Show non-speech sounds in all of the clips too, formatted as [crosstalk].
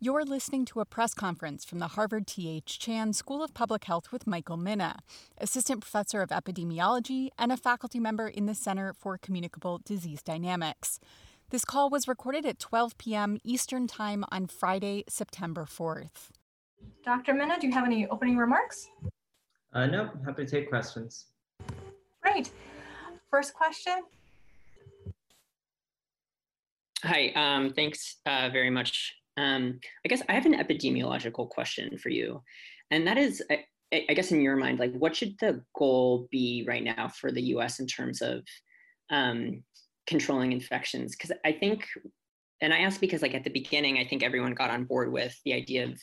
You're listening to a press conference from the Harvard T.H. Chan School of Public Health with Michael Mina, Assistant Professor of Epidemiology and a faculty member in the Center for Communicable Disease Dynamics. This call was recorded at 12 p.m. Eastern Time on Friday, September 4th. Dr. Mina, do you have any opening remarks? Uh, no, happy to take questions. Great. First question. Hi, um, thanks uh, very much um, I guess I have an epidemiological question for you, and that is, I, I, guess in your mind, like what should the goal be right now for the U.S. in terms of um, controlling infections? Because I think, and I ask because like at the beginning, I think everyone got on board with the idea of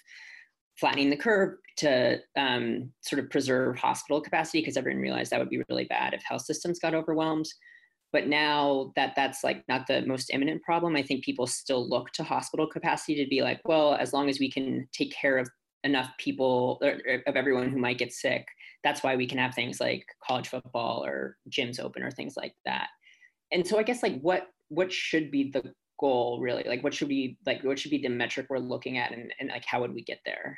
flattening the curve to um, sort of preserve hospital capacity because everyone realized that would be really bad if health systems got overwhelmed. But now that that's like not the most imminent problem, I think people still look to hospital capacity to be like, well, as long as we can take care of enough people or, or of everyone who might get sick, that's why we can have things like college football or gyms open or things like that. And so I guess like what what should be the goal really? Like what should be like what should be the metric we're looking at and, and like how would we get there?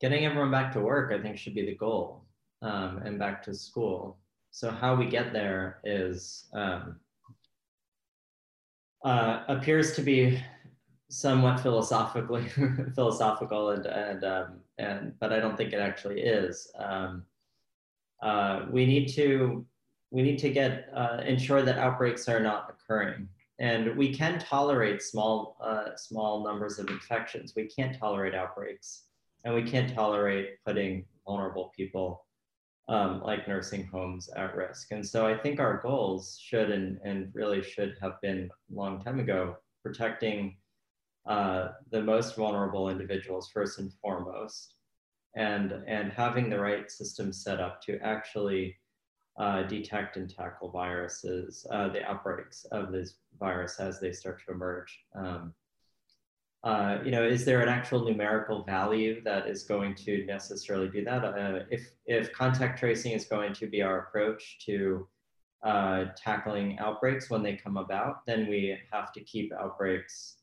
Getting everyone back to work, I think, should be the goal, um, and back to school. So how we get there is um, uh, appears to be somewhat philosophically [laughs] philosophical and and um, and but I don't think it actually is. Um, uh, we need to we need to get uh, ensure that outbreaks are not occurring, and we can tolerate small uh, small numbers of infections. We can't tolerate outbreaks, and we can't tolerate putting vulnerable people um, like nursing homes at risk. And so I think our goals should and, and really should have been a long time ago protecting uh, the most vulnerable individuals first and foremost, and, and having the right system set up to actually uh, detect and tackle viruses, uh, the outbreaks of this virus as they start to emerge. Um, uh, you know, is there an actual numerical value that is going to necessarily do that? Uh, if, if contact tracing is going to be our approach to uh, tackling outbreaks when they come about, then we have to keep outbreaks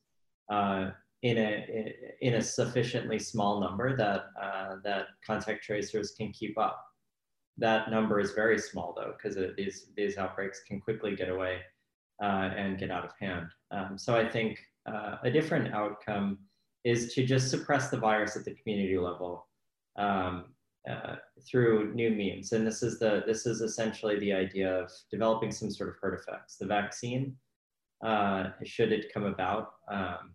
uh, in, a, in a sufficiently small number that, uh, that contact tracers can keep up. That number is very small though, because these, these outbreaks can quickly get away and get out of hand. Um, so I think uh, a different outcome is to just suppress the virus at the community level um, uh, through new means. And this is the this is essentially the idea of developing some sort of herd effects. The vaccine, uh, should it come about, um,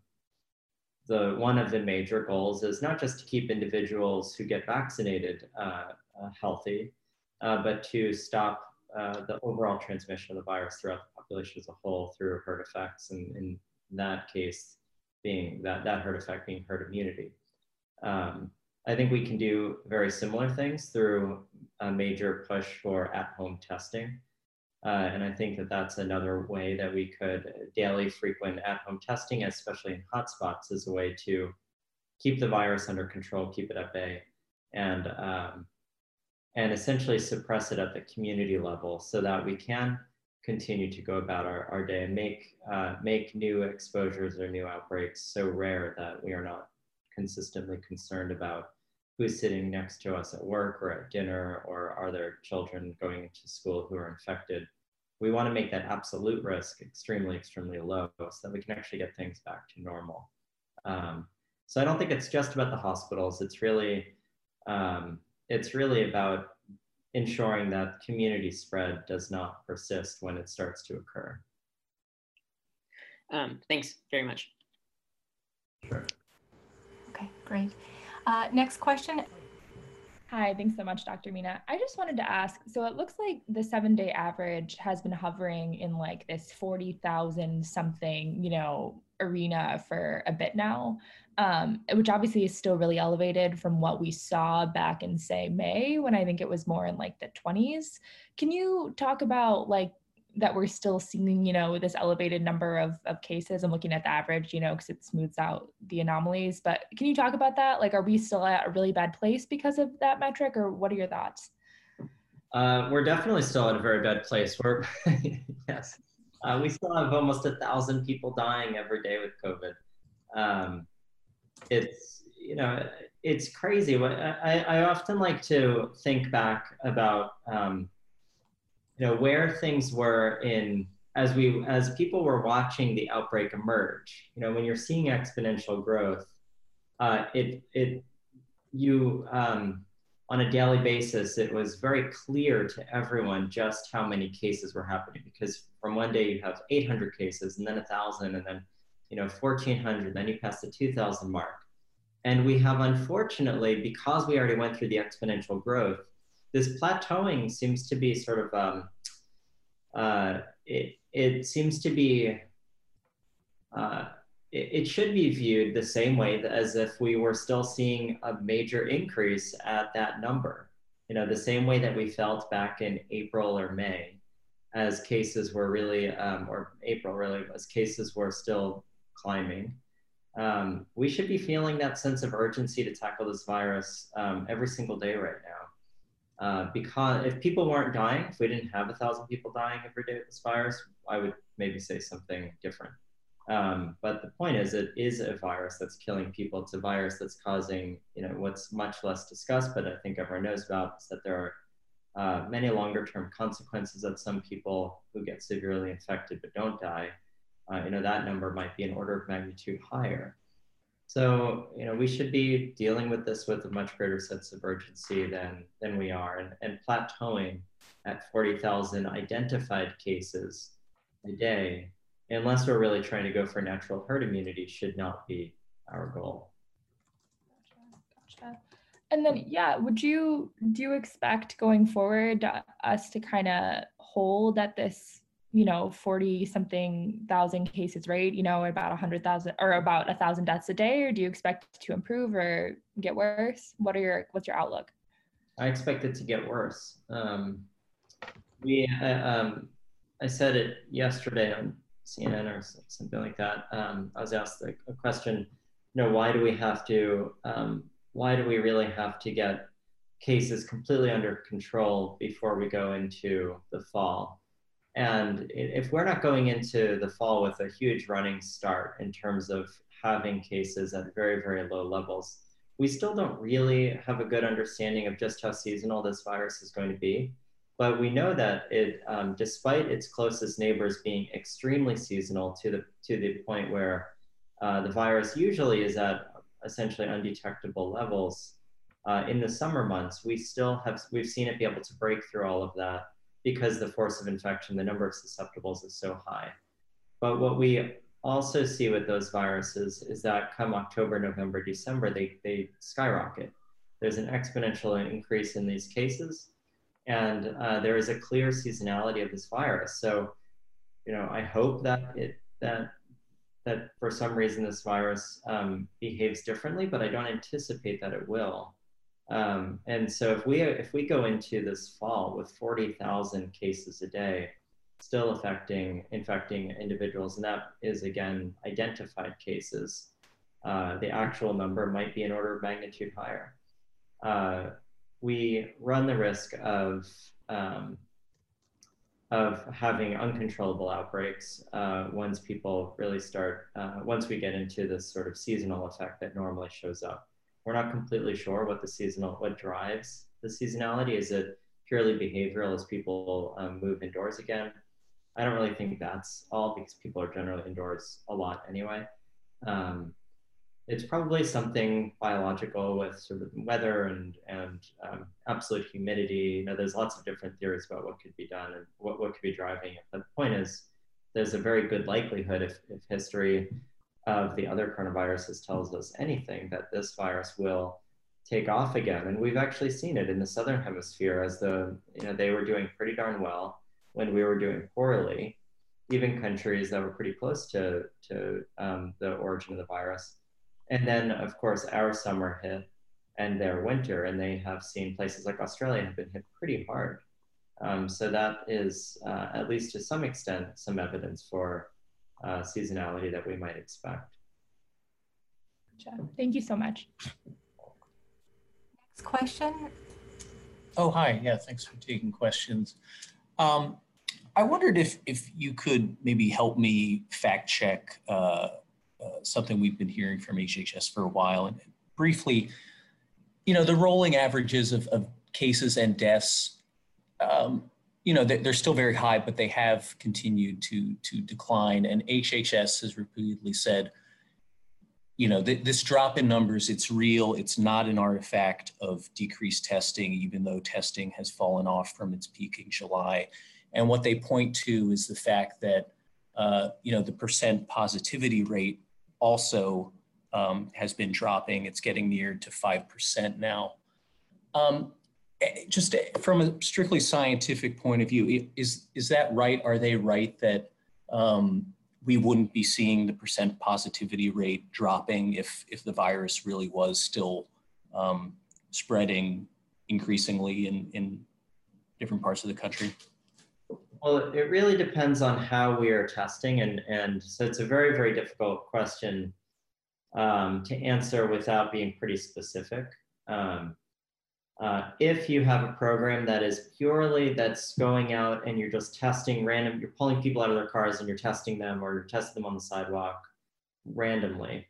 the one of the major goals is not just to keep individuals who get vaccinated uh, uh, healthy, uh, but to stop the overall transmission of the virus throughout the population as a whole through herd effects and, and in that case being that, that herd effect being herd immunity. Um, I think we can do very similar things through a major push for at-home testing. Uh, and I think that that's another way that we could daily frequent at-home testing, especially in hotspots, as a way to keep the virus under control, keep it at bay, and um, and essentially suppress it at the community level so that we can continue to go about our, our day and make, uh, make new exposures or new outbreaks so rare that we are not consistently concerned about who's sitting next to us at work or at dinner or are there children going to school who are infected. We want to make that absolute risk extremely, extremely low so that we can actually get things back to normal. Um, so I don't think it's just about the hospitals. It's really, um, it's really about ensuring that community spread does not persist when it starts to occur. Um, thanks very much. Sure. Okay, great. Uh, next question. Hi, thanks so much, Dr. Mina. I just wanted to ask so it looks like the seven day average has been hovering in like this 40,000 something, you know, arena for a bit now um, which obviously is still really elevated from what we saw back in say May when I think it was more in like the 20s. Can you talk about like that we're still seeing, you know, this elevated number of, of cases and looking at the average, you know, because it smooths out the anomalies. But can you talk about that? Like, are we still at a really bad place because of that metric, or what are your thoughts? Uh, we're definitely still at a very bad place. We're [laughs] yes, uh, we still have almost a thousand people dying every day with COVID. Um, it's you know it's crazy. What I, I often like to think back about um, you know where things were in as we as people were watching the outbreak emerge. You know when you're seeing exponential growth, uh, it it you um, on a daily basis, it was very clear to everyone just how many cases were happening because from one day you have 800 cases and then a 1,000 and then you know 1,400, then you pass the 2,000 mark. And we have unfortunately, because we already went through the exponential growth, this plateauing seems to be sort of, um, uh, it, it seems to be uh, it, should be viewed the same way as if we were still seeing a major increase at that number. You know, the same way that we felt back in April or May as cases were really, um, or April really, as cases were still climbing. Um, we should be feeling that sense of urgency to tackle this virus um, every single day right now. Uh, because if people weren't dying, if we didn't have a thousand people dying every day with this virus, I would maybe say something different. Um, but the point is, it is a virus that's killing people. It's a virus that's causing, you know, what's much less discussed, but I think everyone knows about is that there are uh, many longer term consequences that some people who get severely infected but don't die. Uh, you know, that number might be an order of magnitude higher. So, you know, we should be dealing with this with a much greater sense of urgency than, than we are. And, and plateauing at 40,000 identified cases a day unless we're really trying to go for natural herd immunity, should not be our goal. Gotcha. gotcha. And then, yeah, would you do you expect going forward uh, us to kind of hold at this, you know, forty something thousand cases right you know, about a hundred thousand or about a thousand deaths a day, or do you expect to improve or get worse? What are your what's your outlook? I expect it to get worse. Um, we, uh, um, I said it yesterday on CNN or something like that, um, I was asked a, a, question, you know, why do we have to, um, why do we really have to get cases completely under control before we go into the fall? And if we're not going into the fall with a huge running start in terms of having cases at very, very low levels, we still don't really have a good understanding of just how seasonal this virus is going to be. But we know that it, um, despite its closest neighbors being extremely seasonal to the, to the point where uh, the virus usually is at essentially undetectable levels, uh, in the summer months, we still have, we've seen it be able to break through all of that because the force of infection, the number of susceptibles is so high. But what we also see with those viruses is that come October, November, December, they, they skyrocket. There's an exponential increase in these cases and uh, there is a clear seasonality of this virus. So, you know, I hope that it that that for some reason this virus um, behaves differently, but I don't anticipate that it will. Um, and so if we if we go into this fall with 40,000 cases a day, still affecting infecting individuals, and that is again identified cases, uh, the actual number might be an order of magnitude higher. Uh, we run the risk of um, of having uncontrollable outbreaks uh, once people really start uh, once we get into this sort of seasonal effect that normally shows up. We're not completely sure what the seasonal what drives the seasonality. Is it purely behavioral as people um, move indoors again? I don't really think that's all because people are generally indoors a lot anyway. Um, it's probably something biological with sort of weather and and um, absolute humidity. You know, there's lots of different theories about what could be done and what, what could be driving it. But the point is, there's a very good likelihood if, if history of the other coronaviruses tells us anything that this virus will take off again. And we've actually seen it in the southern hemisphere as the you know they were doing pretty darn well when we were doing poorly. Even countries that were pretty close to to um, the origin of the virus and then, of course, our summer hit and their winter, and they have seen places like Australia have been hit pretty hard. Um, so that is, uh, at least to some extent, some evidence for uh, seasonality that we might expect. Thank you so much. Next question. Oh, hi. Yeah, thanks for taking questions. Um, I wondered if if you could maybe help me fact check uh, uh, something we've been hearing from HHS for a while. And briefly, you know, the rolling averages of, of cases and deaths, um, you know, they're still very high, but they have continued to to decline. And HHS has repeatedly said, you know, th- this drop in numbers, it's real. It's not an artifact of decreased testing, even though testing has fallen off from its peak in July. And what they point to is the fact that, uh, you know, the percent positivity rate also um, has been dropping. It's getting near to 5% now. Um, just eh, from a strictly scientific point of view, is, is that right? Are they right that um, we wouldn't be seeing the percent positivity rate dropping if, if the virus really was still um, spreading increasingly in, in different parts of the country? Well, it really depends on how we are testing. And, and so it's a very, very difficult question um, to answer without being pretty specific. Um, uh, if you have a program that is purely that's going out and you're just testing random, you're pulling people out of their cars and you're testing them or you're testing them on the sidewalk randomly,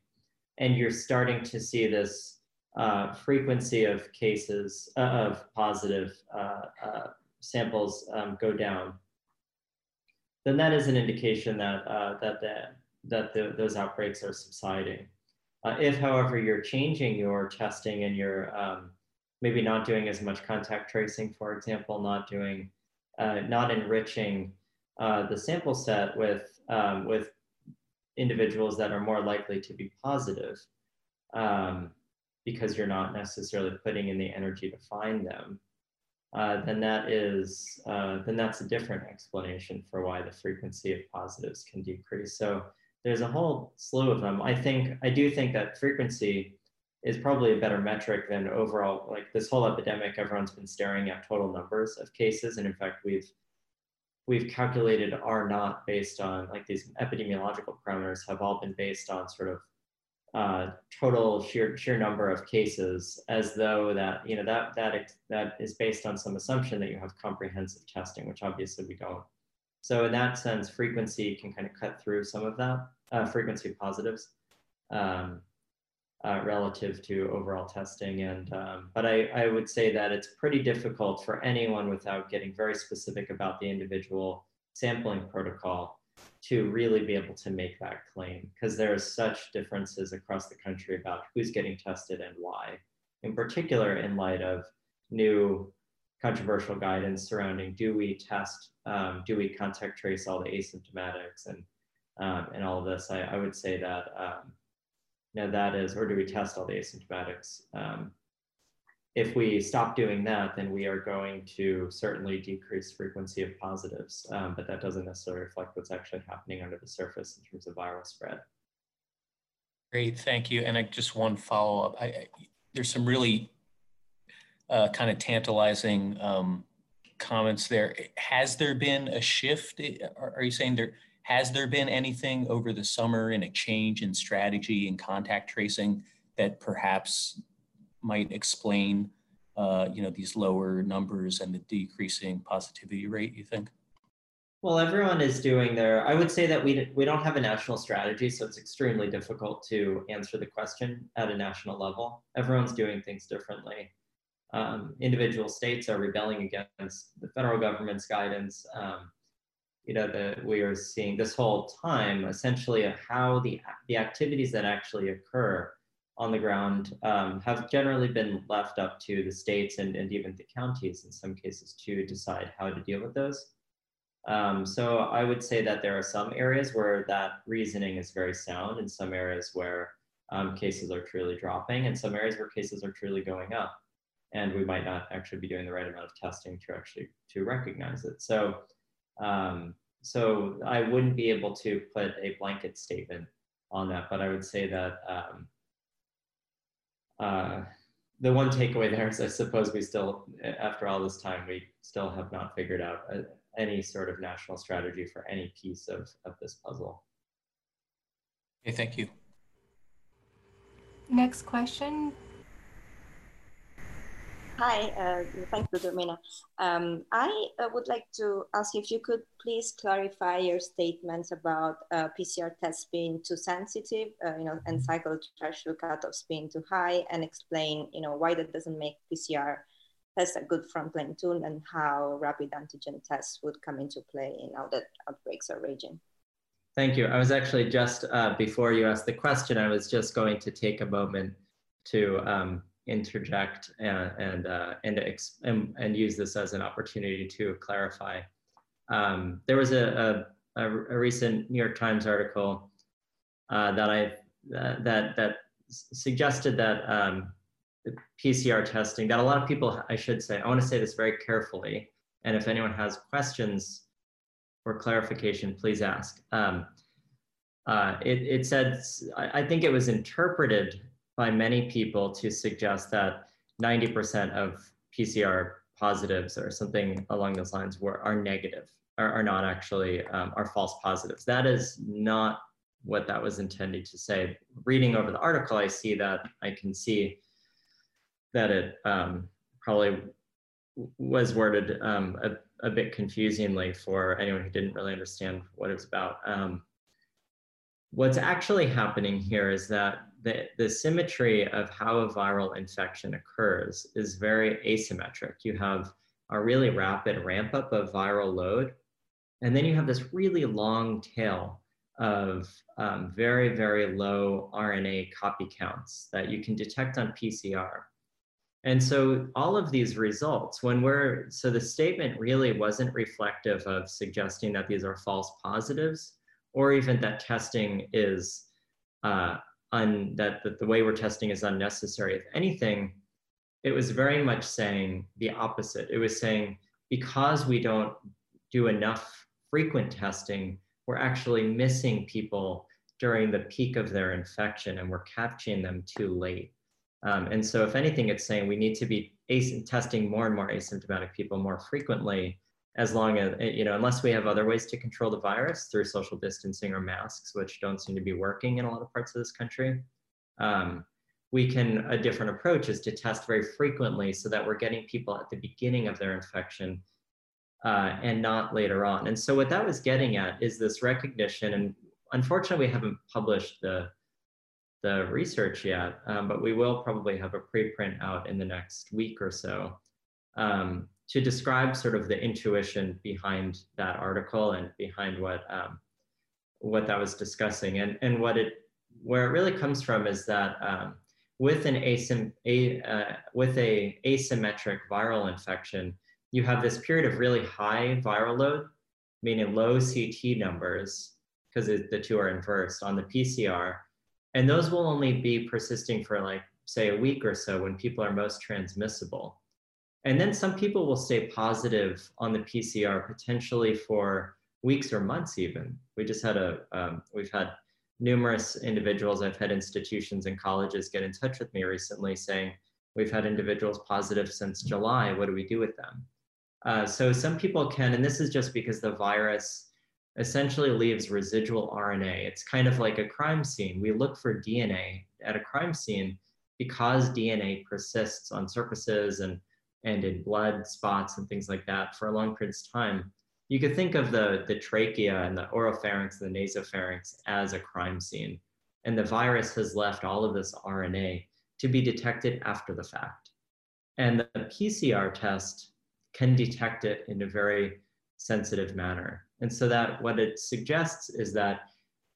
and you're starting to see this uh, frequency of cases uh, of positive uh, uh, samples um, go down, then that is an indication that uh, that the, that the, those outbreaks are subsiding. if, however, you're changing your testing and your um, maybe not doing as much contact tracing, for example, not doing, uh, not enriching uh, the sample set with, um, with individuals that are more likely to be positive um, because you're not necessarily putting in the energy to find them, uh, then that is, uh, then that's a different explanation for why the frequency of positives can decrease. So there's a whole slew of them. I think, I do think that frequency is probably a better metric than overall, like this whole epidemic, everyone's been staring at total numbers of cases. And in fact, we've we've calculated R naught based on like these epidemiological parameters have all been based on sort of uh, total sheer sheer number of cases, as though that you know that that that is based on some assumption that you have comprehensive testing, which obviously we don't. So in that sense, frequency can kind of cut through some of that uh, frequency positives. Um, uh, relative to overall testing. And um, but I, I would say that it's pretty difficult for anyone without getting very specific about the individual sampling protocol to really be able to make that claim because there are such differences across the country about who's getting tested and why. In particular, in light of new controversial guidance surrounding do we test, um, do we contact trace all the asymptomatics and um, and all of this, I, I would say that um, know, that is, or do we test all the asymptomatics? Um, if we stop doing that, then we are going to certainly decrease frequency of positives, um, but that doesn't necessarily reflect what's actually happening under the surface in terms of viral spread. Great, thank you. And I, just one follow up. I, I, there's some really uh, kind of tantalizing um, comments there. Has there been a shift? Are, are you saying there has there been anything over the summer in a change in strategy and contact tracing that perhaps might explain, uh, you know, these lower numbers and the decreasing positivity rate? You think? Well, everyone is doing their. I would say that we we don't have a national strategy, so it's extremely difficult to answer the question at a national level. Everyone's doing things differently. Um, individual states are rebelling against the federal government's guidance. Um, you know, that we are seeing this whole time, essentially of how the, the activities that actually occur on the ground um, have generally been left up to the states and, and even the counties in some cases to decide how to deal with those. Um, so I would say that there are some areas where that reasoning is very sound and some areas where um, cases are truly dropping and some areas where cases are truly going up. And we might not actually be doing the right amount of testing to actually to recognize it. So um, so I wouldn't be able to put a blanket statement on that, but I would say that um, uh, the one takeaway there is I suppose we still, after all this time, we still have not figured out a, uh, any sort of national strategy for any piece of, of this puzzle. Okay, thank you. Next question Hi, uh, thanks, Dr. Mina. Um, I uh, would like to ask if you could please clarify your statements about uh, PCR tests being too sensitive, uh, you know, and cycle threshold cutoffs being too high, and explain, you know, why that doesn't make PCR tests a good frontline tool and how rapid antigen tests would come into play now that outbreaks are raging. Thank you. I was actually just, uh, before you asked the question, I was just going to take a moment to um, interject and and uh, and, and, and use this as an opportunity to clarify. Um, there was a, a, a, recent New York Times article uh, that I that that suggested that um, PCR testing that a lot of people I should say I want to say this very carefully and if anyone has questions or clarification please ask. Um, uh, it, it said I, I think it was interpreted by many people to suggest that 90% of PCR positives or something along those lines were are negative, are, are not actually um, are false positives. That is not what that was intended to say. Reading over the article, I see that I can see that it um, probably was worded um, a, a, bit confusingly for anyone who didn't really understand what it was about. Um, what's actually happening here is that the, the symmetry of how a viral infection occurs is very asymmetric. You have a really rapid ramp up of viral load, and then you have this really long tail of um, very, very low RNA copy counts that you can detect on PCR. And so all of these results, when we're, so the statement really wasn't reflective of suggesting that these are false positives or even that testing is uh, un, that, that the way we're testing is unnecessary. If anything, it was very much saying the opposite. It was saying because we don't do enough frequent testing, we're actually missing people during the peak of their infection and we're catching them too late. Um, and so if anything, it's saying we need to be testing more and more asymptomatic people more frequently as long as, you know, unless we have other ways to control the virus through social distancing or masks, which don't seem to be working in a lot of parts of this country, um, we can, a different approach is to test very frequently so that we're getting people at the beginning of their infection uh, and not later on. And so what that was getting at is this recognition, and unfortunately we haven't published the, the research yet, um, but we will probably have a preprint out in the next week or so. Um, to describe sort of the intuition behind that article and behind what um, what that was discussing. And and what it where it really comes from is that um, with an asym a, uh, with a asymmetric viral infection you have this period of really high viral load meaning low CT numbers because the two are inversed on the PCR and those will only be persisting for like say a week or so when people are most transmissible and then some people will stay positive on the PCR potentially for weeks or months even. We just had a, um, we've had numerous individuals, I've had institutions and colleges get in touch with me recently saying, we've had individuals positive since July, what do we do with them? Uh, so some people can, and this is just because the virus essentially leaves residual RNA. It's kind of like a crime scene. We look for DNA at a crime scene because DNA persists on surfaces and and in blood spots and things like that for a long period of time, you could think of the, the trachea and the oropharynx and the nasopharynx as a crime scene. And the virus has left all of this RNA to be detected after the fact. And the PCR test can detect it in a very sensitive manner. And so that what it suggests is that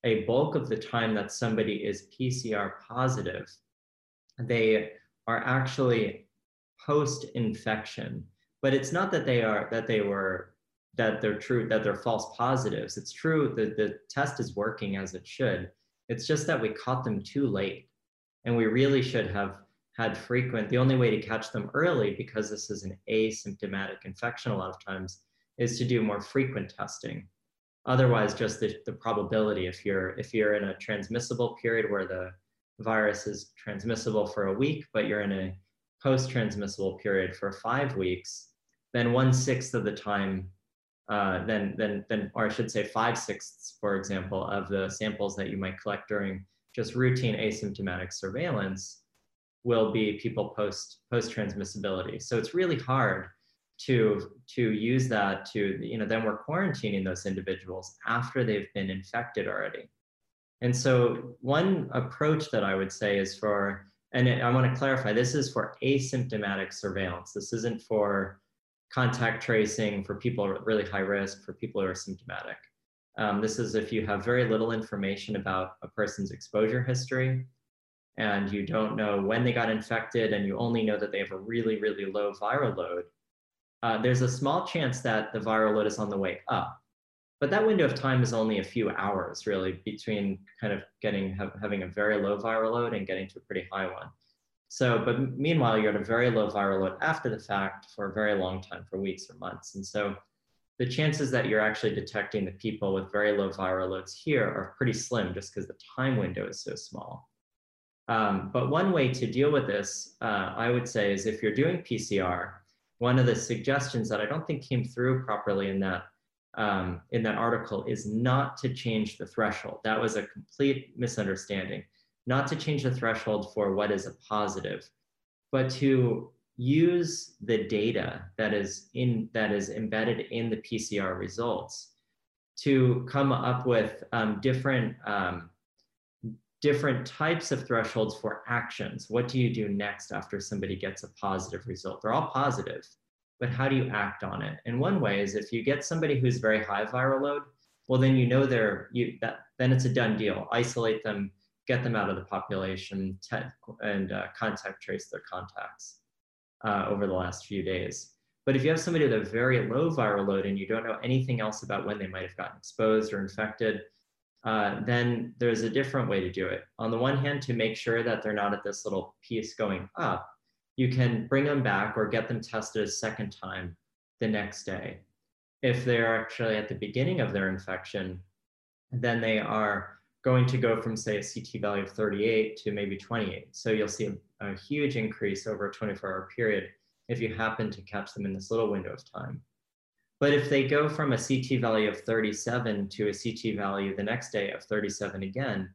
a bulk of the time that somebody is PCR positive, they are actually post-infection. But it's not that they are that they were that they're true that they're false positives. It's true that the test is working as it should. It's just that we caught them too late, and we really should have had frequent. The only way to catch them early, because this is an asymptomatic infection a lot of times, is to do more frequent testing. Otherwise, just the, the probability if you're if you're in a transmissible period where the virus is transmissible for a week, but you're in a post-transmissible period for five weeks, then one sixth of the time, uh, then, then, then, or I should say five sixths, for example, of the samples that you might collect during just routine asymptomatic surveillance will be people post post transmissibility. So it's really hard to to use that to you know then we're quarantining those individuals after they've been infected already. And so one approach that I would say is for and I want to clarify this is for asymptomatic surveillance. This isn't for contact tracing for people at really high risk, for people who are symptomatic. Um, this is if you have very little information about a person's exposure history and you don't know when they got infected and you only know that they have a really, really low viral load, uh, there's a small chance that the viral load is on the way up. But that window of time is only a few hours really between kind of getting ha having a very low viral load and getting to a pretty high one. So, but meanwhile, you're at a very low viral load after the fact for a very long time, for weeks or months. And so the chances that you're actually detecting the people with very low viral loads here are pretty slim just because the time window is so small. Um, but one way to deal with this, uh, I would say, is if you're doing PCR, one of the suggestions that I don't think came through properly in that um, in that article is not to change the threshold. That was a complete misunderstanding not to change the threshold for what is a positive, but to use the data that is in that is embedded in the PCR results to come up with um, different um, different types of thresholds for actions. What do you do next after somebody gets a positive result? They're all positive, but how do you act on it? And one way is if you get somebody who's very high viral load, well then you know they're you that then it's a done deal. Isolate them get them out of the population and uh, contact trace their contacts uh, over the last few days. But if you have somebody with a very low viral load and you don't know anything else about when they might have gotten exposed or infected, uh, then there's a different way to do it. On the one hand, to make sure that they're not at this little piece going up, you can bring them back or get them tested a second time the next day. If they're actually at the beginning of their infection, then they are going to go from say a CT value of 38 to maybe 28. So you'll see a, a huge increase over a 24 hour period if you happen to catch them in this little window of time. But if they go from a CT value of 37 to a CT value the next day of 37 again,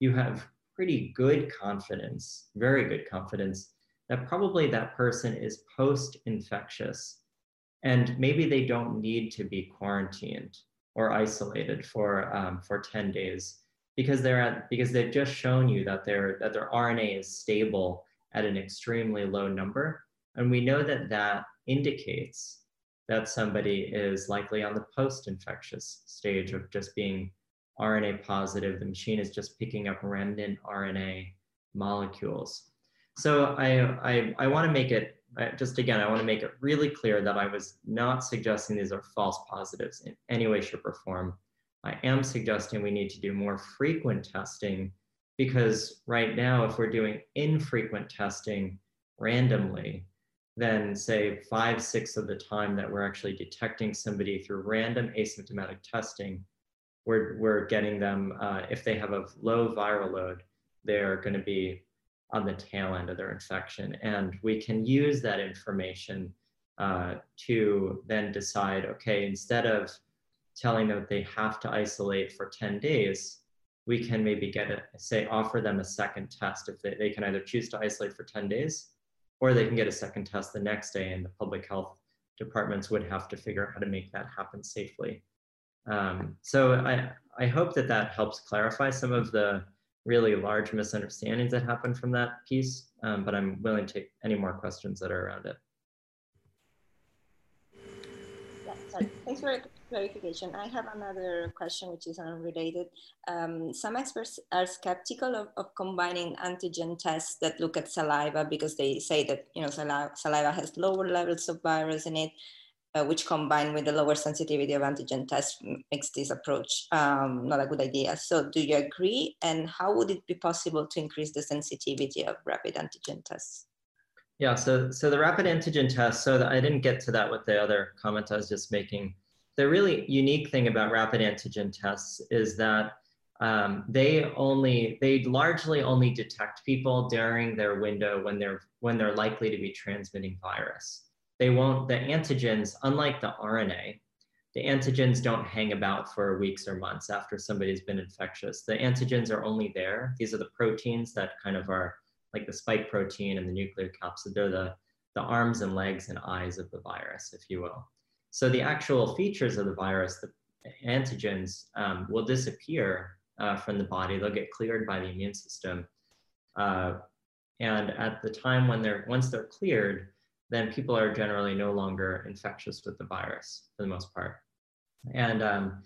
you have pretty good confidence, very good confidence that probably that person is post-infectious and maybe they don't need to be quarantined or isolated for, um, for 10 days because they're at because they've just shown you that their that their RNA is stable at an extremely low number, and we know that that indicates that somebody is likely on the post-infectious stage of just being RNA positive. The machine is just picking up remnant RNA molecules. So I, I, I want to make it, just again, I want to make it really clear that I was not suggesting these are false positives in any way, shape, or form. I am suggesting we need to do more frequent testing because right now, if we're doing infrequent testing randomly, then say five, six of the time that we're actually detecting somebody through random asymptomatic testing, we're, we're getting them, uh, if they have a low viral load, they're gonna be on the tail end of their infection. And we can use that information uh, to then decide, okay, instead of telling them they have to isolate for 10 days, we can maybe get a, say, offer them a second test if they, they can either choose to isolate for 10 days or they can get a second test the next day and the public health departments would have to figure out how to make that happen safely. Um, so I, I hope that that helps clarify some of the really large misunderstandings that happen from that piece, um, but I'm willing to take any more questions that are around it. Yeah. Thanks for clarification. I have another question which is unrelated. Um, some experts are skeptical of, of, combining antigen tests that look at saliva because they say that you know saliva, saliva has lower levels of virus in it, uh, which combined with the lower sensitivity of antigen tests makes this approach um, not a good idea. So do you agree? And how would it be possible to increase the sensitivity of rapid antigen tests? Yeah, so so the rapid antigen test, so I didn't get to that with the other comment I was just making the really unique thing about rapid antigen tests is that um, they only they largely only detect people during their window when they're when they're likely to be transmitting virus. They won't the antigens, unlike the RNA, the antigens don't hang about for weeks or months after somebody's been infectious. The antigens are only there. These are the proteins that kind of are like the spike protein and the nuclear capsid. They're the, the arms and legs and eyes of the virus, if you will. So the actual features of the virus, the antigens, um, will disappear uh, from the body. They'll get cleared by the immune system. Uh, and at the time when they're, once they're cleared, then people are generally no longer infectious with the virus for the most part. And um,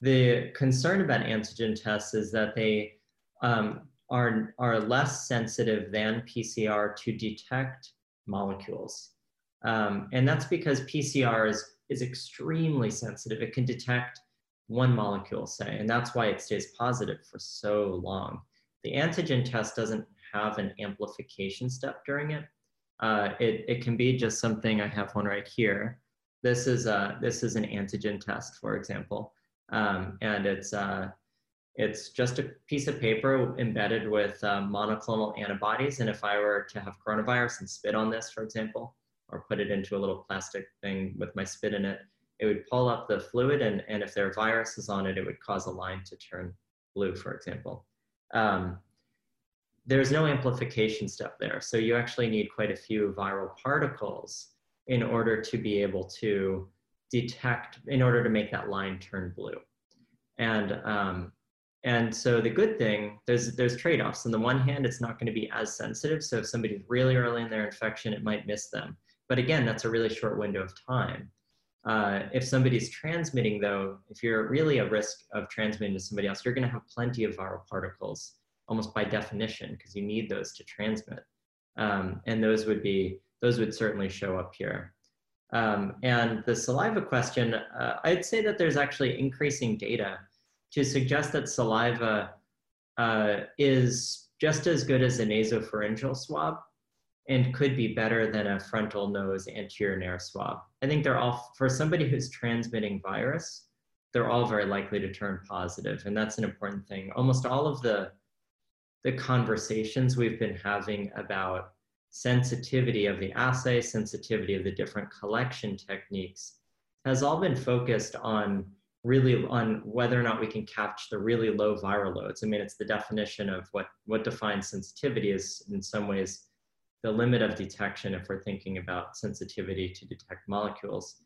the concern about antigen tests is that they um, are, are less sensitive than PCR to detect molecules. Um, and that's because PCR is, is extremely sensitive. It can detect one molecule, say, and that's why it stays positive for so long. The antigen test doesn't have an amplification step during it. Uh, it, it can be just something, I have one right here. This is, a, this is an antigen test, for example. Um, and it's, uh, it's just a piece of paper embedded with uh, monoclonal antibodies. And if I were to have coronavirus and spit on this, for example, or put it into a little plastic thing with my spit in it, it would pull up the fluid. And, and if there are viruses on it, it would cause a line to turn blue, for example. Um, there's no amplification step there. So you actually need quite a few viral particles in order to be able to detect, in order to make that line turn blue. And, um, and so the good thing, there's, there's trade-offs. On the one hand, it's not gonna be as sensitive. So if somebody's really early in their infection, it might miss them. But again, that's a really short window of time. Uh, if somebody's transmitting though, if you're really at risk of transmitting to somebody else, you're gonna have plenty of viral particles almost by definition, because you need those to transmit. Um, and those would be, those would certainly show up here. Um, and the saliva question, uh, I'd say that there's actually increasing data to suggest that saliva uh, is just as good as a nasopharyngeal swab and could be better than a frontal nose anterior nares swab. I think they're all, for somebody who's transmitting virus, they're all very likely to turn positive, and that's an important thing. Almost all of the the conversations we've been having about sensitivity of the assay, sensitivity of the different collection techniques has all been focused on really on whether or not we can catch the really low viral loads. I mean, it's the definition of what, what defines sensitivity is in some ways the limit of detection if we're thinking about sensitivity to detect molecules.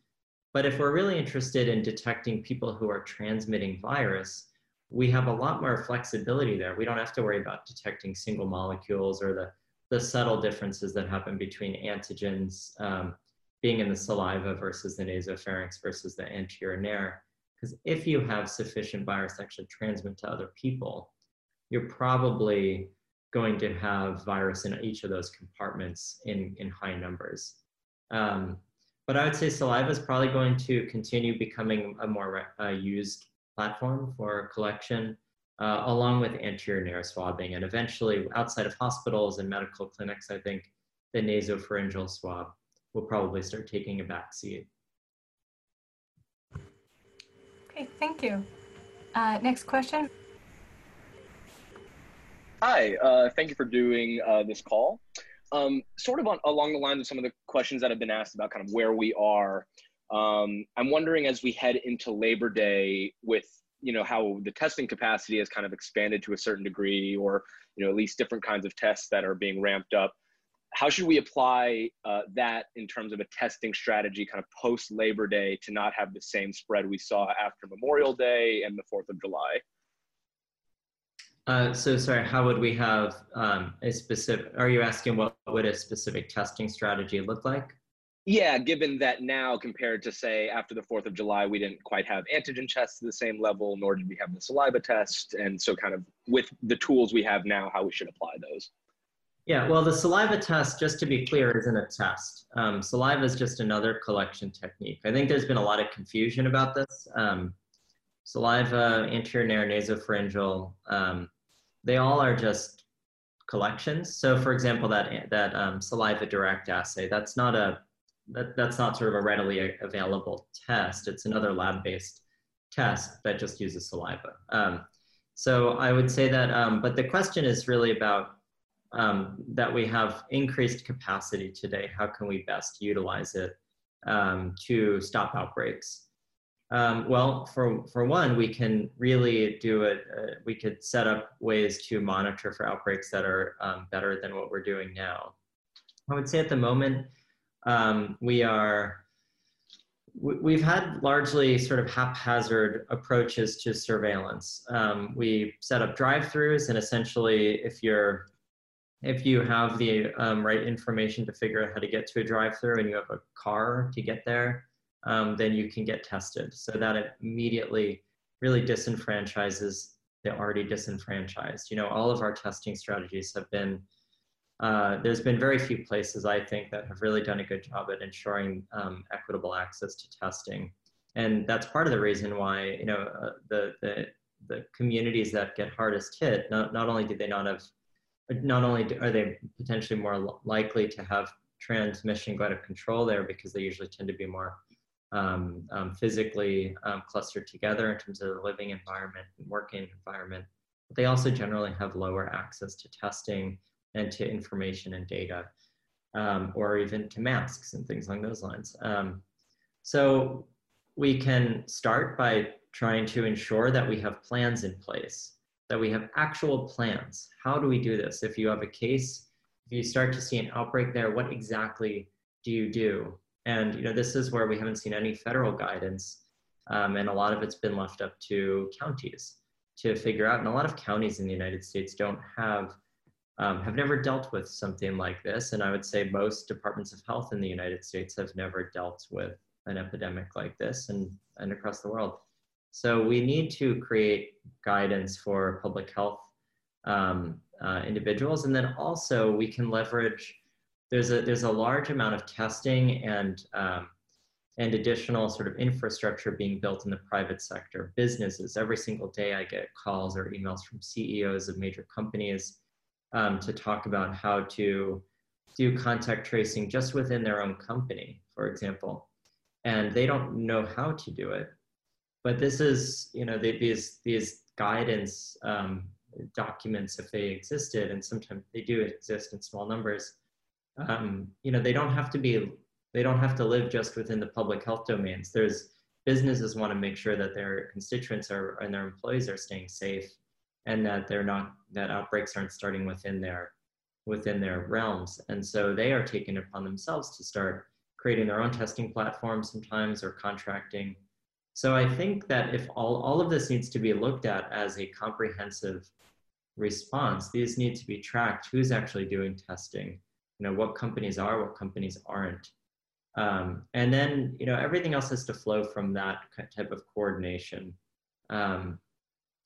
But if we're really interested in detecting people who are transmitting virus, we have a lot more flexibility there. We don't have to worry about detecting single molecules or the, the subtle differences that happen between antigens um, being in the saliva versus the nasopharynx versus the anterior nare. Because if you have sufficient virus to actually transmit to other people, you're probably going to have virus in each of those compartments in, in high numbers. Um, but I would say saliva is probably going to continue becoming a more uh, used platform for collection, uh, along with anterior nares swabbing. And eventually, outside of hospitals and medical clinics, I think the nasopharyngeal swab will probably start taking a back seat. Okay, thank you. Uh, next question. Hi, uh, thank you for doing uh, this call. Um, sort of on, along the lines of some of the questions that have been asked about kind of where we are um, I'm wondering as we head into Labor Day with you know how the testing capacity has kind of expanded to a certain degree or you know at least different kinds of tests that are being ramped up how should we apply uh, that in terms of a testing strategy kind of post labor day to not have the same spread we saw after memorial day and the 4th of july? Uh, so sorry how would we have um, a specific are you asking what would a specific testing strategy look like yeah, given that now compared to say after the 4th of July, we didn't quite have antigen tests to the same level, nor did we have the saliva test. And so, kind of with the tools we have now, how we should apply those. Yeah, well, the saliva test, just to be clear, isn't a test. Um, saliva is just another collection technique. I think there's been a lot of confusion about this. Um, saliva, anterior nasopharyngeal, um, they all are just collections. So, for example, that that um, saliva direct assay, that's not a that, that's not sort of a readily available test. It's another lab-based test that just uses saliva. Um, so I would say that, um, but the question is really about um, that we have increased capacity today. How can we best utilize it um, to stop outbreaks? Um, well, for, for one, we can really do it. Uh, we could set up ways to monitor for outbreaks that are um, better than what we're doing now. I would say at the moment, um, we are, we've had largely sort of haphazard approaches to surveillance. Um, we set up drive-throughs and essentially if you're, if you have the um, right information to figure out how to get to a drive-through and you have a car to get there, um, then you can get tested. So that immediately really disenfranchises the already disenfranchised. You know, all of our testing strategies have been, uh, there's been very few places I think that have really done a good job at ensuring um, equitable access to testing. And that's part of the reason why, you know, uh, the, the, the communities that get hardest hit, not, not only do they not have, not only are they potentially more likely to have transmission go out of control there because they usually tend to be more um, um, physically um, clustered together in terms of the living environment and working environment. But they also generally have lower access to testing and to information and data, um, or even to masks and things along those lines. Um, so we can start by trying to ensure that we have plans in place, that we have actual plans. How do we do this? If you have a case, if you start to see an outbreak there, what exactly do you do? And you know, this is where we haven't seen any federal guidance, um, and a lot of it's been left up to counties to figure out. And a lot of counties in the United States don't have um, have never dealt with something like this. And I would say most departments of health in the United States have never dealt with an epidemic like this, and and across the world. So we need to create guidance for public health um, uh, individuals, and then also we can leverage there's a there's a large amount of testing and um, and additional sort of infrastructure being built in the private sector. Businesses every single day, I get calls or emails from CEOs of major companies um, to talk about how to do contact tracing just within their own company, for example, and they don't know how to do it. But this is, you know, they, these these guidance um, documents, if they existed, and sometimes they do exist in small numbers, um, you know, they don't have to be, they don't have to live just within the public health domains. There's businesses want to make sure that their constituents are and their employees are staying safe and that they're not, that outbreaks aren't starting within their, within their realms. And so they are taking upon themselves to start creating their own testing platforms sometimes or contracting. So I think that if all, all of this needs to be looked at as a comprehensive response, these need to be tracked. Who's actually doing testing? you know what companies are what companies aren't um, and then you know everything else has to flow from that type of coordination um,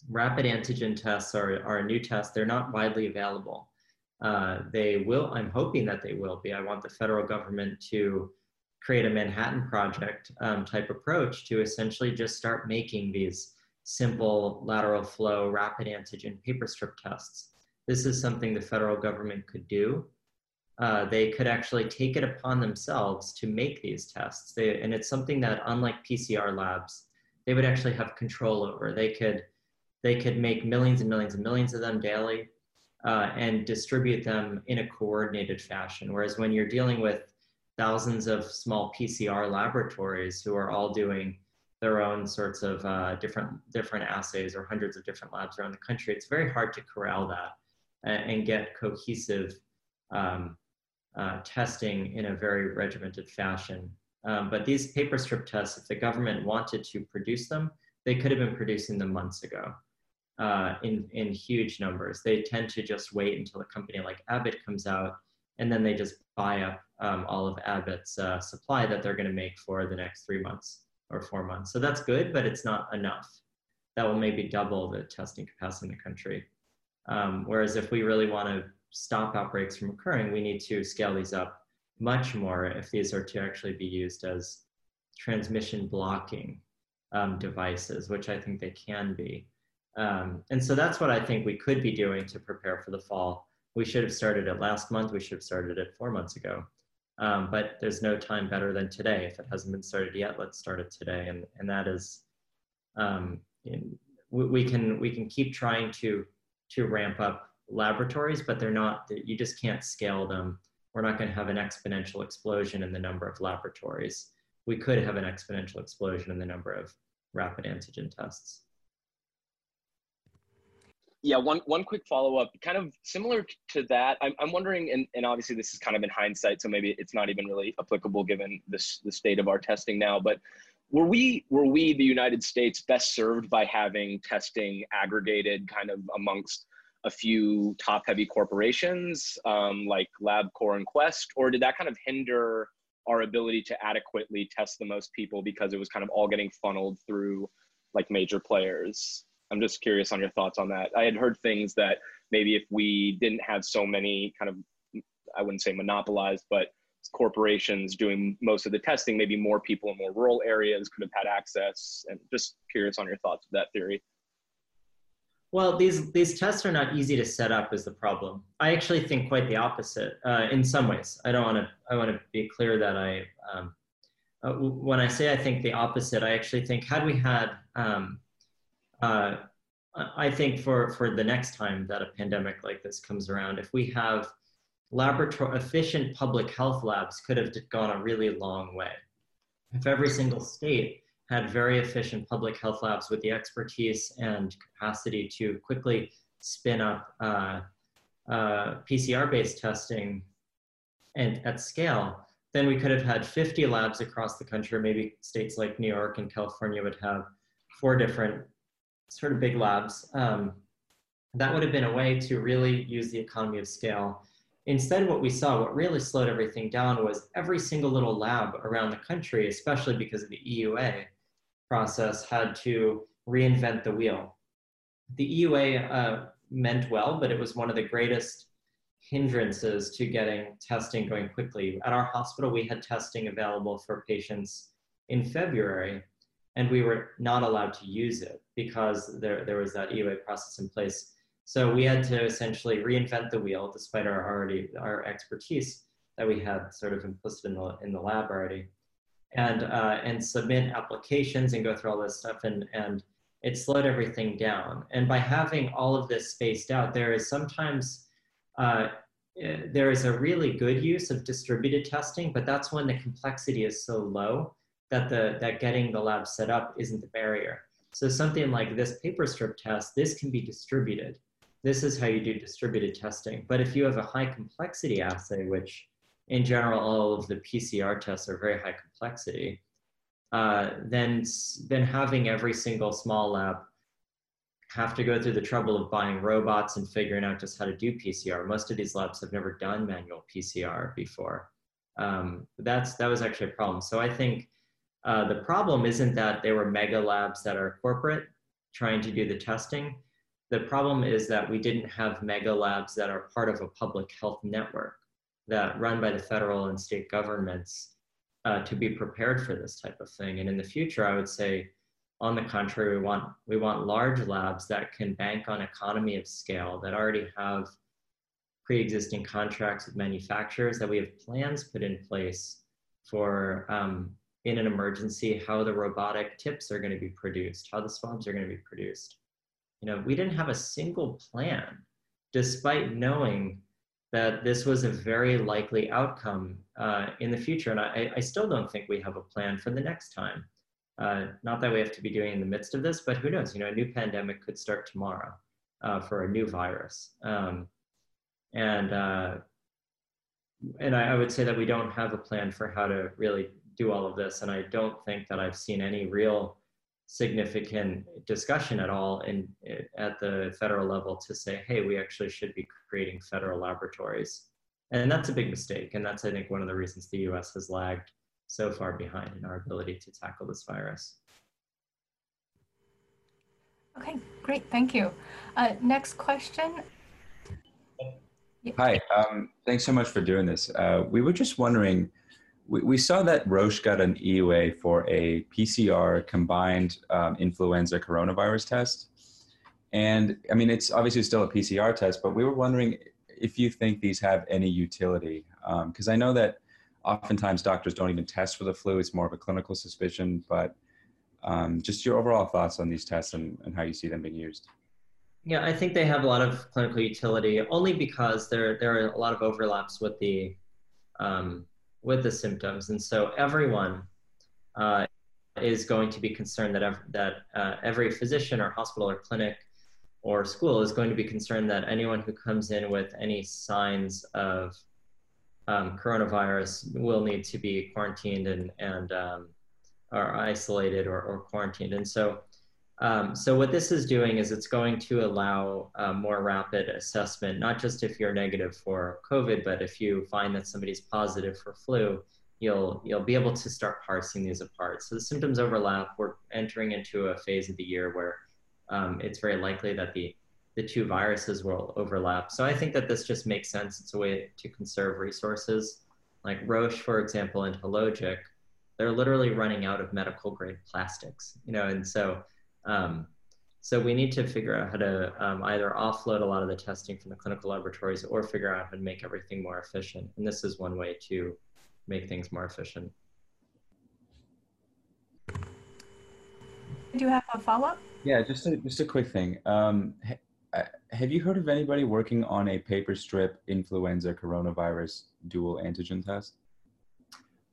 rapid antigen tests are, are a new test. They're not widely available. Uh, they will i'm hoping that they will be. I want the federal government to create a manhattan project um, type approach to essentially just start making these simple lateral flow rapid antigen paper strip tests. This is something the federal government could do. Uh, they could actually take it upon themselves to make these tests. They, and it's something that, unlike PCR labs, they would actually have control over. They could, they could make millions and millions and millions of them daily uh, and distribute them in a coordinated fashion. Whereas when you're dealing with thousands of small PCR laboratories who are all doing their own sorts of uh, different different assays or hundreds of different labs around the country, it's very hard to corral that and, and get cohesive um, uh, testing in a very regimented fashion. Um, but these paper strip tests, if the government wanted to produce them, they could have been producing them months ago uh, in, in huge numbers. They tend to just wait until a company like Abbott comes out and then they just buy up um, all of Abbott's uh, supply that they're going to make for the next three months or four months. So that's good, but it's not enough. That will maybe double the testing capacity in the country. Um, whereas if we really want to stop outbreaks from occurring, we need to scale these up much more if these are to actually be used as transmission blocking um, devices, which I think they can be. Um, and so that's what I think we could be doing to prepare for the fall. We should have started it last month. We should have started it four months ago. Um, but there's no time better than today. If it hasn't been started yet, let's start it today. And, and that is, um, in, we, we, can, we can keep trying to, to ramp up laboratories, but they're not, you just can't scale them. We're not going to have an exponential explosion in the number of laboratories. We could have an exponential explosion in the number of rapid antigen tests. Yeah, one one quick follow up, kind of similar to that. I'm I'm wondering, and, and obviously this is kind of in hindsight, so maybe it's not even really applicable given this the state of our testing now. But were we were we the United States best served by having testing aggregated kind of amongst a few top heavy corporations um, like LabCorp and Quest, or did that kind of hinder our ability to adequately test the most people because it was kind of all getting funneled through like major players? I'm just curious on your thoughts on that. I had heard things that maybe if we didn't have so many kind of, I wouldn't say monopolized, but corporations doing most of the testing, maybe more people in more rural areas could have had access. And just curious on your thoughts of that theory. Well, these these tests are not easy to set up is the problem. I actually think quite the opposite uh, in some ways. I don't want to. I want to be clear that I, um, uh, when I say I think the opposite, I actually think had we had, um, uh, I think for for the next time that a pandemic like this comes around, if we have laboratory efficient public health labs, could have gone a really long way. If every single state had very efficient public health labs with the expertise and capacity to quickly spin up uh, uh, PCR-based testing and at scale, then we could have had 50 labs across the country. Maybe states like New York and California would have four different sort of big labs. Um, that would have been a way to really use the economy of scale. Instead, what we saw, what really slowed everything down was every single little lab around the country, especially because of the EUA, process had to reinvent the wheel. The EUA uh, meant well, but it was one of the greatest hindrances to getting testing going quickly. At our hospital, we had testing available for patients in February, and we were not allowed to use it because there, there was that EUA process in place. So we had to essentially reinvent the wheel, despite our already our expertise that we had sort of implicit in the in the lab already and uh, and submit applications and go through all this stuff and and it slowed everything down and by having all of this spaced out there is sometimes uh, eh, there is a really good use of distributed testing but that's when the complexity is so low that the that getting the lab set up isn't the barrier so something like this paper strip test this can be distributed this is how you do distributed testing but if you have a high complexity assay which in general, all of the PCR tests are very high complexity, uh, then, then having every single small lab have to go through the trouble of buying robots and figuring out just how to do PCR. Most of these labs have never done manual PCR before. Um, that's, that was actually a problem. So I think uh, the problem isn't that there were mega labs that are corporate trying to do the testing. The problem is that we didn't have mega labs that are part of a public health network that run by the federal and state governments uh, to be prepared for this type of thing. And in the future, I would say, on the contrary, we want we want large labs that can bank on economy of scale that already have pre-existing contracts with manufacturers that we have plans put in place for um, in an emergency how the robotic tips are going to be produced how the swabs are going to be produced you know we didn't have a single plan despite knowing that this was a very likely outcome uh, in the future. And I, I, still don't think we have a plan for the next time. Uh, not that we have to be doing in the midst of this, but who knows? You know, a new pandemic could start tomorrow uh, for a new virus. Um, and uh, and I, I would say that we don't have a plan for how to really do all of this. And I don't think that I've seen any real significant discussion at all in at the federal level to say, hey, we actually should be creating federal laboratories. And that's a big mistake. And that's, I think, one of the reasons the US has lagged so far behind in our ability to tackle this virus. Okay, great, thank you. Uh, next question. Hi, um, thanks so much for doing this. Uh, we were just wondering, we, we saw that Roche got an EUA for a PCR combined um, influenza coronavirus test. And I mean, it's obviously still a PCR test, but we were wondering if you think these have any utility. Because um, I know that oftentimes doctors don't even test for the flu, it's more of a clinical suspicion, but um, just your overall thoughts on these tests and, and how you see them being used. Yeah, I think they have a lot of clinical utility only because there, there are a lot of overlaps with the um, with the symptoms. And so everyone uh, is going to be concerned that, ev- that uh, every physician or hospital or clinic or school is going to be concerned that anyone who comes in with any signs of um, coronavirus will need to be quarantined and, and um, are isolated or, or quarantined. And so, um, so what this is doing is it's going to allow uh, more rapid assessment, not just if you're negative for COVID, but if you find that somebody's positive for flu, you'll you'll be able to start parsing these apart. So the symptoms overlap. We're entering into a phase of the year where um, it's very likely that the the two viruses will overlap. So I think that this just makes sense. It's a way to conserve resources. Like Roche, for example, and Hologic, they're literally running out of medical grade plastics, you know, and so um, so we need to figure out how to um, either offload a lot of the testing from the clinical laboratories or figure out how to make everything more efficient. And this is one way to make things more efficient. Do you have a follow-up? Yeah, just a, just a quick thing. Um, ha- have you heard of anybody working on a paper strip influenza coronavirus dual antigen test?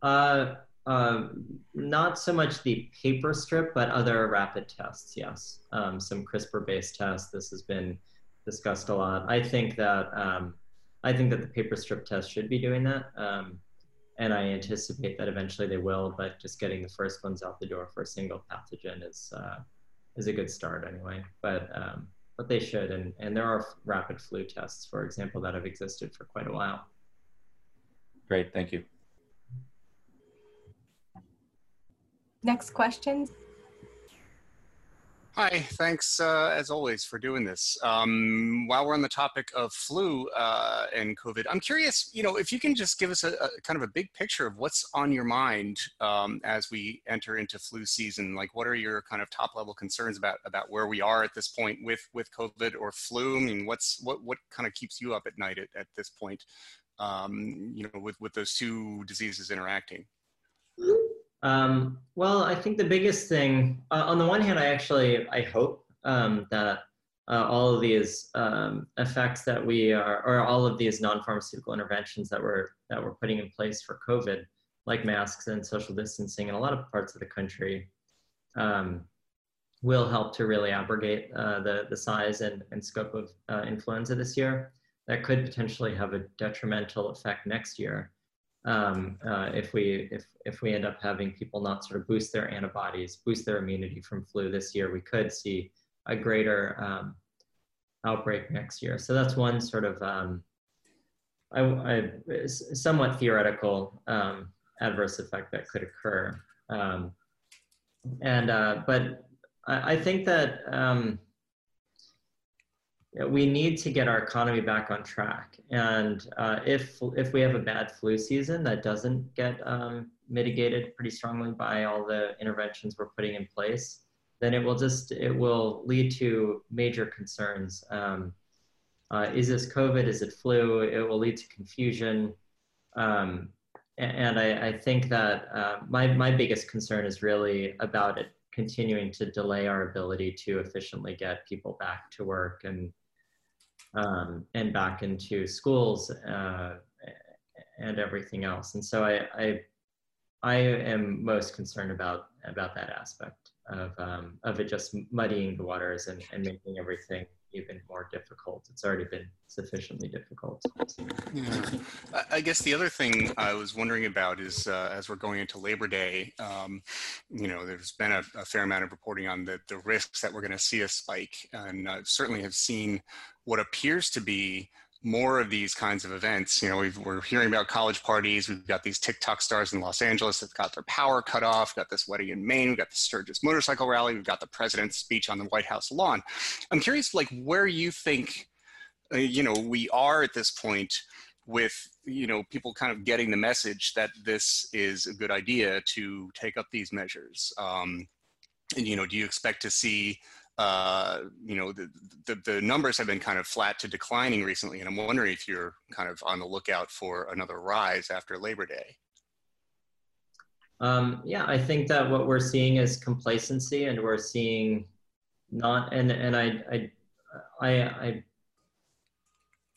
Uh, uh, not so much the paper strip, but other rapid tests, yes. Um, some CRISPR-based tests. This has been discussed a lot. I think that um, I think that the paper strip test should be doing that. Um, and I anticipate that eventually they will. But just getting the first ones out the door for a single pathogen is uh, is a good start anyway. But um, but they should, and and there are rapid flu tests, for example, that have existed for quite a while. Great, thank you. Next question. Hi, thanks uh, as always for doing this. Um, while we're on the topic of flu uh, and COVID, I'm curious, you know, if you can just give us a, a kind of a big picture of what's on your mind um, as we enter into flu season. Like, what are your kind of top level concerns about about where we are at this point with with COVID or flu? I mean, what's what what kind of keeps you up at night at, at this point? Um, you know, with with those two diseases interacting. Um, well, I think the biggest thing, uh, on the one hand, I actually I hope um, that uh, all of these um, effects that we are, or all of these non-pharmaceutical interventions that we're that we're putting in place for COVID, like masks and social distancing in a lot of parts of the country, um, will help to really abrogate uh, the the size and, and scope of uh, influenza this year. That could potentially have a detrimental effect next year um, uh, if we if if we end up having people not sort of boost their antibodies, boost their immunity from flu this year, we could see a greater um, outbreak next year. So that's one sort of um, I, I, somewhat theoretical um, adverse effect that could occur. Um, and uh, but I, I, think that um, we need to get our economy back on track. And uh, if if we have a bad flu season that doesn't get um, mitigated pretty strongly by all the interventions we're putting in place, then it will just it will lead to major concerns. Um, uh, is this COVID? Is it flu? It will lead to confusion. Um, and I, I, think that uh, my my biggest concern is really about it continuing to delay our ability to efficiently get people back to work and um, and back into schools uh, and everything else. And so I, I, I am most concerned about about that aspect of um, of it just muddying the waters and, and making everything even more difficult. It's already been sufficiently difficult. Yeah. I guess the other thing I was wondering about is uh, as we're going into Labor Day, um, you know, there's been a, a, fair amount of reporting on the, the risks that we're going to see a spike. And I certainly have seen what appears to be more of these kinds of events. You know, we are hearing about college parties. We've got these TikTok stars in Los Angeles that got their power cut off. Got this wedding in Maine. We've got the Sturgis motorcycle rally. We've got the president's speech on the White House lawn. I'm curious, like, where you think, uh, you know, we are at this point with, you know, people kind of getting the message that this is a good idea to take up these measures. Um, and, you know, do you expect to see uh, you know, the, the, the, numbers have been kind of flat to declining recently, and I'm wondering if you're kind of on the lookout for another rise after Labor Day. Um, yeah, I think that what we're seeing is complacency, and we're seeing not, and and I I I I,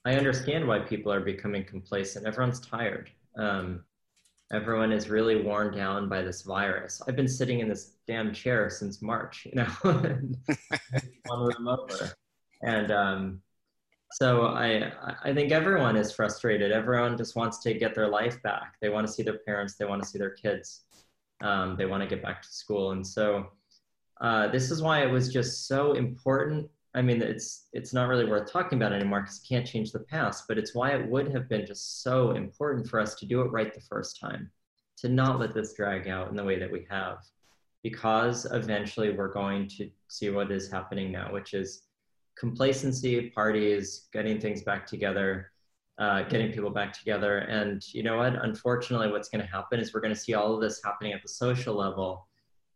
I understand why people are becoming complacent. Everyone's tired. Um, everyone is really worn down by this virus. I've been sitting in this damn chair since March, you know, [laughs] one room over. And um, so I, I think everyone is frustrated. Everyone just wants to get their life back. They want to see their parents. They want to see their kids. Um, they want to get back to school. And so uh, this is why it was just so important. I mean, it's it's not really worth talking about anymore because you can't change the past. But it's why it would have been just so important for us to do it right the first time, to not let this drag out in the way that we have, because eventually we're going to see what is happening now, which is complacency, parties, getting things back together, uh, getting people back together. And you know what? Unfortunately, what's going to happen is we're going to see all of this happening at the social level.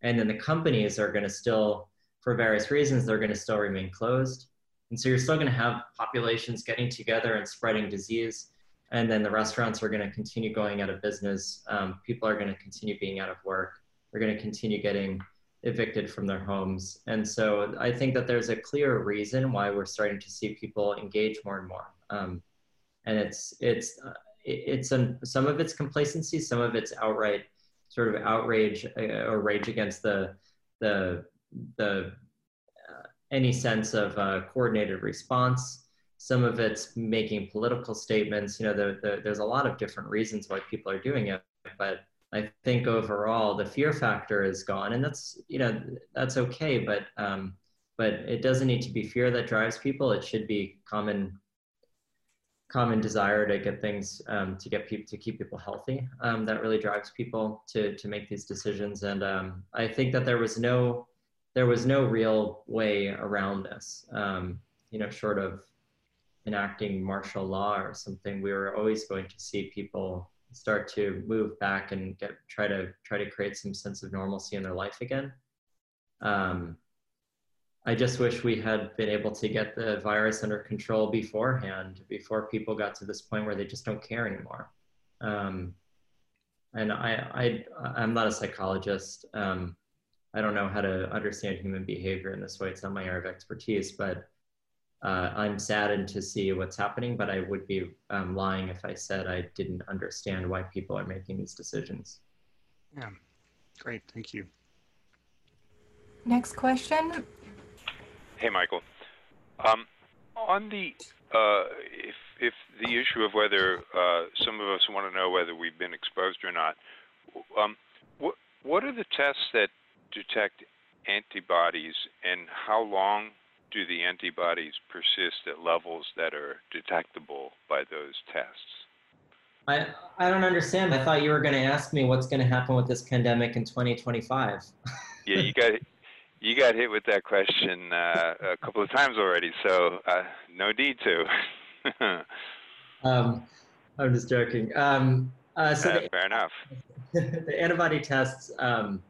And then the companies are going to still, for various reasons, they're going to still remain closed. And so you're still going to have populations getting together and spreading disease. And then the restaurants are going to continue going out of business. Um, people are going to continue being out of work. They're going to continue getting evicted from their homes. And so I think that there's a clear reason why we're starting to see people engage more and more. Um, and it's it's uh, it's an, some of it's complacency, some of it's outright sort of outrage uh, or rage against the the the uh, any sense of uh, coordinated response. Some of it's making political statements. You know, the, the, there's a lot of different reasons why people are doing it, but I think overall the fear factor is gone, and that's you know that's okay, but um, but it doesn't need to be fear that drives people. It should be common common desire to get things um, to get people to keep people healthy um, that really drives people to to make these decisions. And um, I think that there was no there was no real way around this. Um, you know, short of enacting martial law or something, we were always going to see people start to move back and get try to try to create some sense of normalcy in their life again. Um, I just wish we had been able to get the virus under control beforehand, before people got to this point where they just don't care anymore. Um, and I, I, I'm not a psychologist. Um, I don't know how to understand human behavior in this way. It's not my area of expertise, but uh, I'm saddened to see what's happening, but I would be um, lying if I said I didn't understand why people are making these decisions. Yeah, great, thank you. Next question. Hey, Michael. Um, on the uh, if if the issue of whether uh, some of us want to know whether we've been exposed or not, um, what what are the tests that detect antibodies, and how long do the antibodies persist at levels that are detectable by those tests? I, I don't understand. I thought you were going to ask me what's going to happen with this pandemic in 2025. [laughs] yeah, you got you got hit with that question uh, a couple of times already, so uh, no need to. [laughs] um, I'm just joking. Um, uh, so the, fair enough. [laughs] the antibody tests. Um,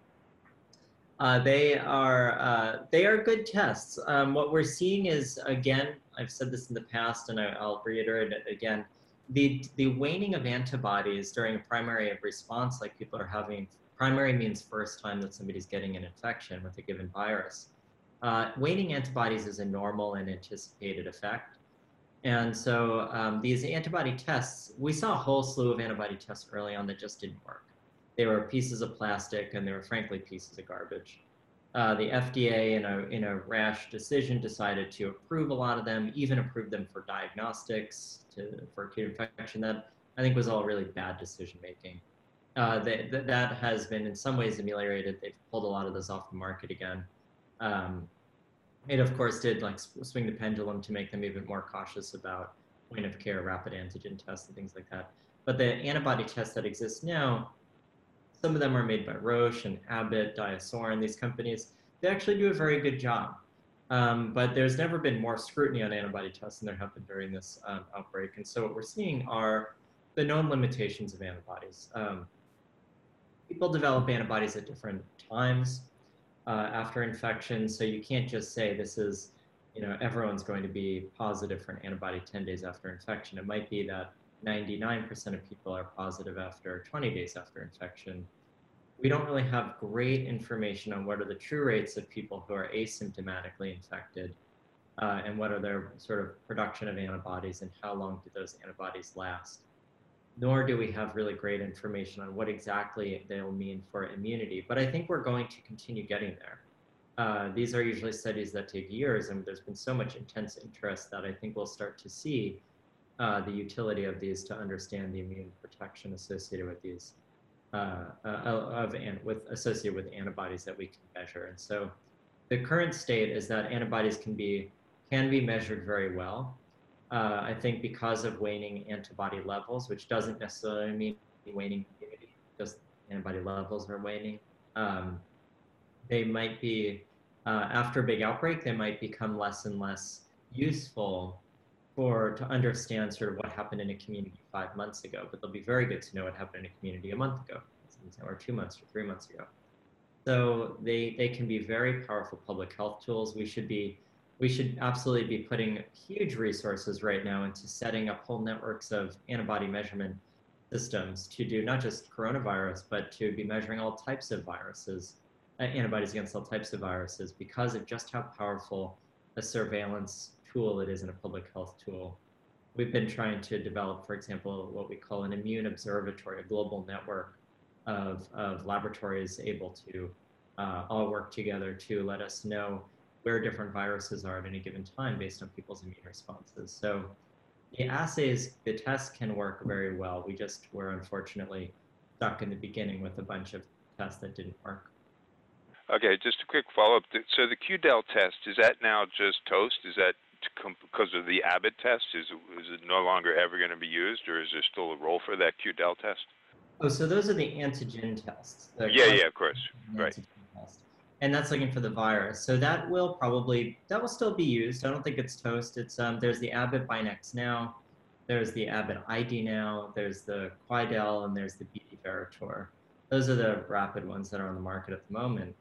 uh, they are uh, they are good tests. Um, what we're seeing is again, I've said this in the past, and I, will reiterate it again. The the waning of antibodies during a primary response, like people are having. Primary means first time that somebody's getting an infection with a given virus. Uh, waning antibodies is a normal and anticipated effect. And so um, these antibody tests, we saw a whole slew of antibody tests early on that just didn't work. They were pieces of plastic and they were frankly pieces of garbage. Uh, the FDA, in a, in a rash decision, decided to approve a lot of them, even approved them for diagnostics to, for acute infection. That I think was all really bad decision making. Uh, they, th- that has been in some ways ameliorated. They've pulled a lot of those off the market again. Um, it of course did like swing the pendulum to make them even more cautious about point of care rapid antigen tests and things like that. But the antibody tests that exist now some of them are made by Roche and Abbott, DiaSorin, these companies. They actually do a very good job. Um, but there's never been more scrutiny on antibody tests than there have been during this um, outbreak. And so what we're seeing are the known limitations of antibodies. Um, people develop antibodies at different times uh, after infection. So you can't just say this is, you know, everyone's going to be positive for an antibody 10 days after infection. It might be that 99% of people are positive after 20 days after infection. We don't really have great information on what are the true rates of people who are asymptomatically infected uh, and what are their sort of production of antibodies and how long do those antibodies last. nor do we have really great information on what exactly they'll mean for immunity. But I think we're going to continue getting there. Uh, these are usually studies that take years, and there's been so much intense interest that I think we'll start to see uh, the utility of these to understand the immune protection associated with these, uh, uh of with associated with antibodies that we can measure. And so, the current state is that antibodies can be can be measured very well. Uh, I think because of waning antibody levels, which doesn't necessarily mean waning immunity, just antibody levels are waning. Um, they might be, uh, after a big outbreak, they might become less and less useful for to understand sort of what happened in a community five months ago, but they'll be very good to know what happened in a community a month ago, or two months or three months ago. So they, they can be very powerful public health tools. We should be we should absolutely be putting huge resources right now into setting up whole networks of antibody measurement systems to do not just coronavirus, but to be measuring all types of viruses uh, antibodies against all types of viruses because of just how powerful a surveillance tool it is in a public health tool. We've been trying to develop, for example, what we call an immune observatory, a global network of, of laboratories able to uh, all work together to let us know where different viruses are at any given time based on people's immune responses. So the assays, the tests can work very well. We just were unfortunately stuck in the beginning with a bunch of tests that didn't work. Okay, just a quick follow-up. So the Quidel test, is that now just toast? Is that because of the Abbott test? Is, is it no longer ever going to be used, or is there still a role for that Quidel test? Oh, so those are the antigen tests. The yeah, yeah, of course. Right. Test. And that's looking for the virus. So that will probably, that will still be used. I don't think it's toast. It's, um, there's the Abbott Binax now. There's the Abbott ID now. There's the Quidel, and there's the BD Veritor. Those are the rapid ones that are on the market at the moment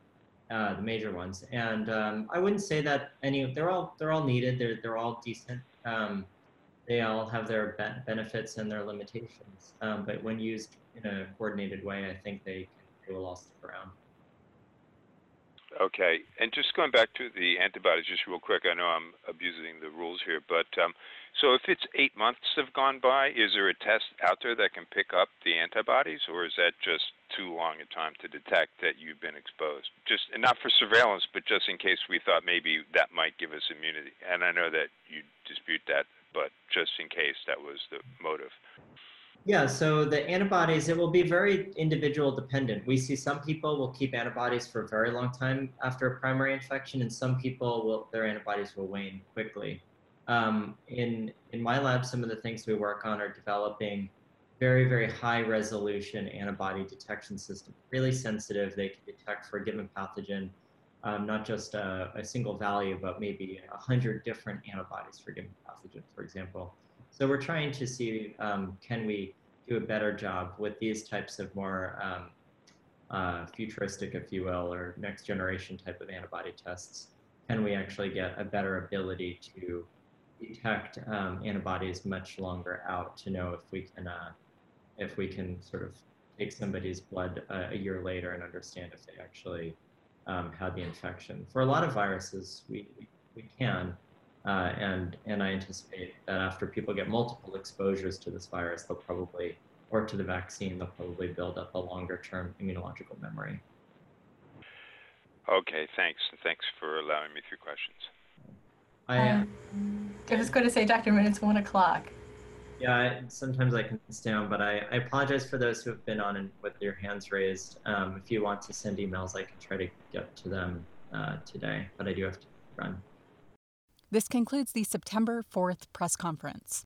uh, the major ones. And um, I wouldn't say that any they're all they're all needed. They're they're all decent. Um, they all have their be- benefits and their limitations. Um, but when used in a coordinated way, I think they they will all stick around. Okay, and just going back to the antibodies, just real quick. I know I'm abusing the rules here, but um, so if it's eight months have gone by, is there a test out there that can pick up the antibodies, or is that just too long a time to detect that you've been exposed? Just and not for surveillance, but just in case we thought maybe that might give us immunity. And I know that you dispute that, but just in case that was the motive. Yeah, so the antibodies, it will be very individual dependent. We see some people will keep antibodies for a very long time after a primary infection, and some people will their antibodies will wane quickly. Um, in in my lab, some of the things we work on are developing very very high resolution antibody detection system, really sensitive. They can detect for a given pathogen, um, not just a, a, single value, but maybe a hundred different antibodies for a given pathogen, for example. So we're trying to see um, can we do a better job with these types of more um, uh, futuristic, if you will, or next generation type of antibody tests. Can we actually get a better ability to detect um, antibodies much longer out to know if we can uh, if we can sort of take somebody's blood uh, a year later and understand if they actually um, had the infection. For a lot of viruses, we, we, can, uh, and, and I anticipate that after people get multiple exposures to this virus, they'll probably, or to the vaccine, they'll probably build up a longer term immunological memory. Okay, thanks. Thanks for allowing me three questions. I, um, I was going to say, Dr. Mina, it's one o'clock. Yeah, I, sometimes I can stay on, but I, I apologize for those who have been on and with your hands raised. Um, if you want to send emails, I can try to get to them uh, today, but I do have to run. This concludes the September 4th press conference.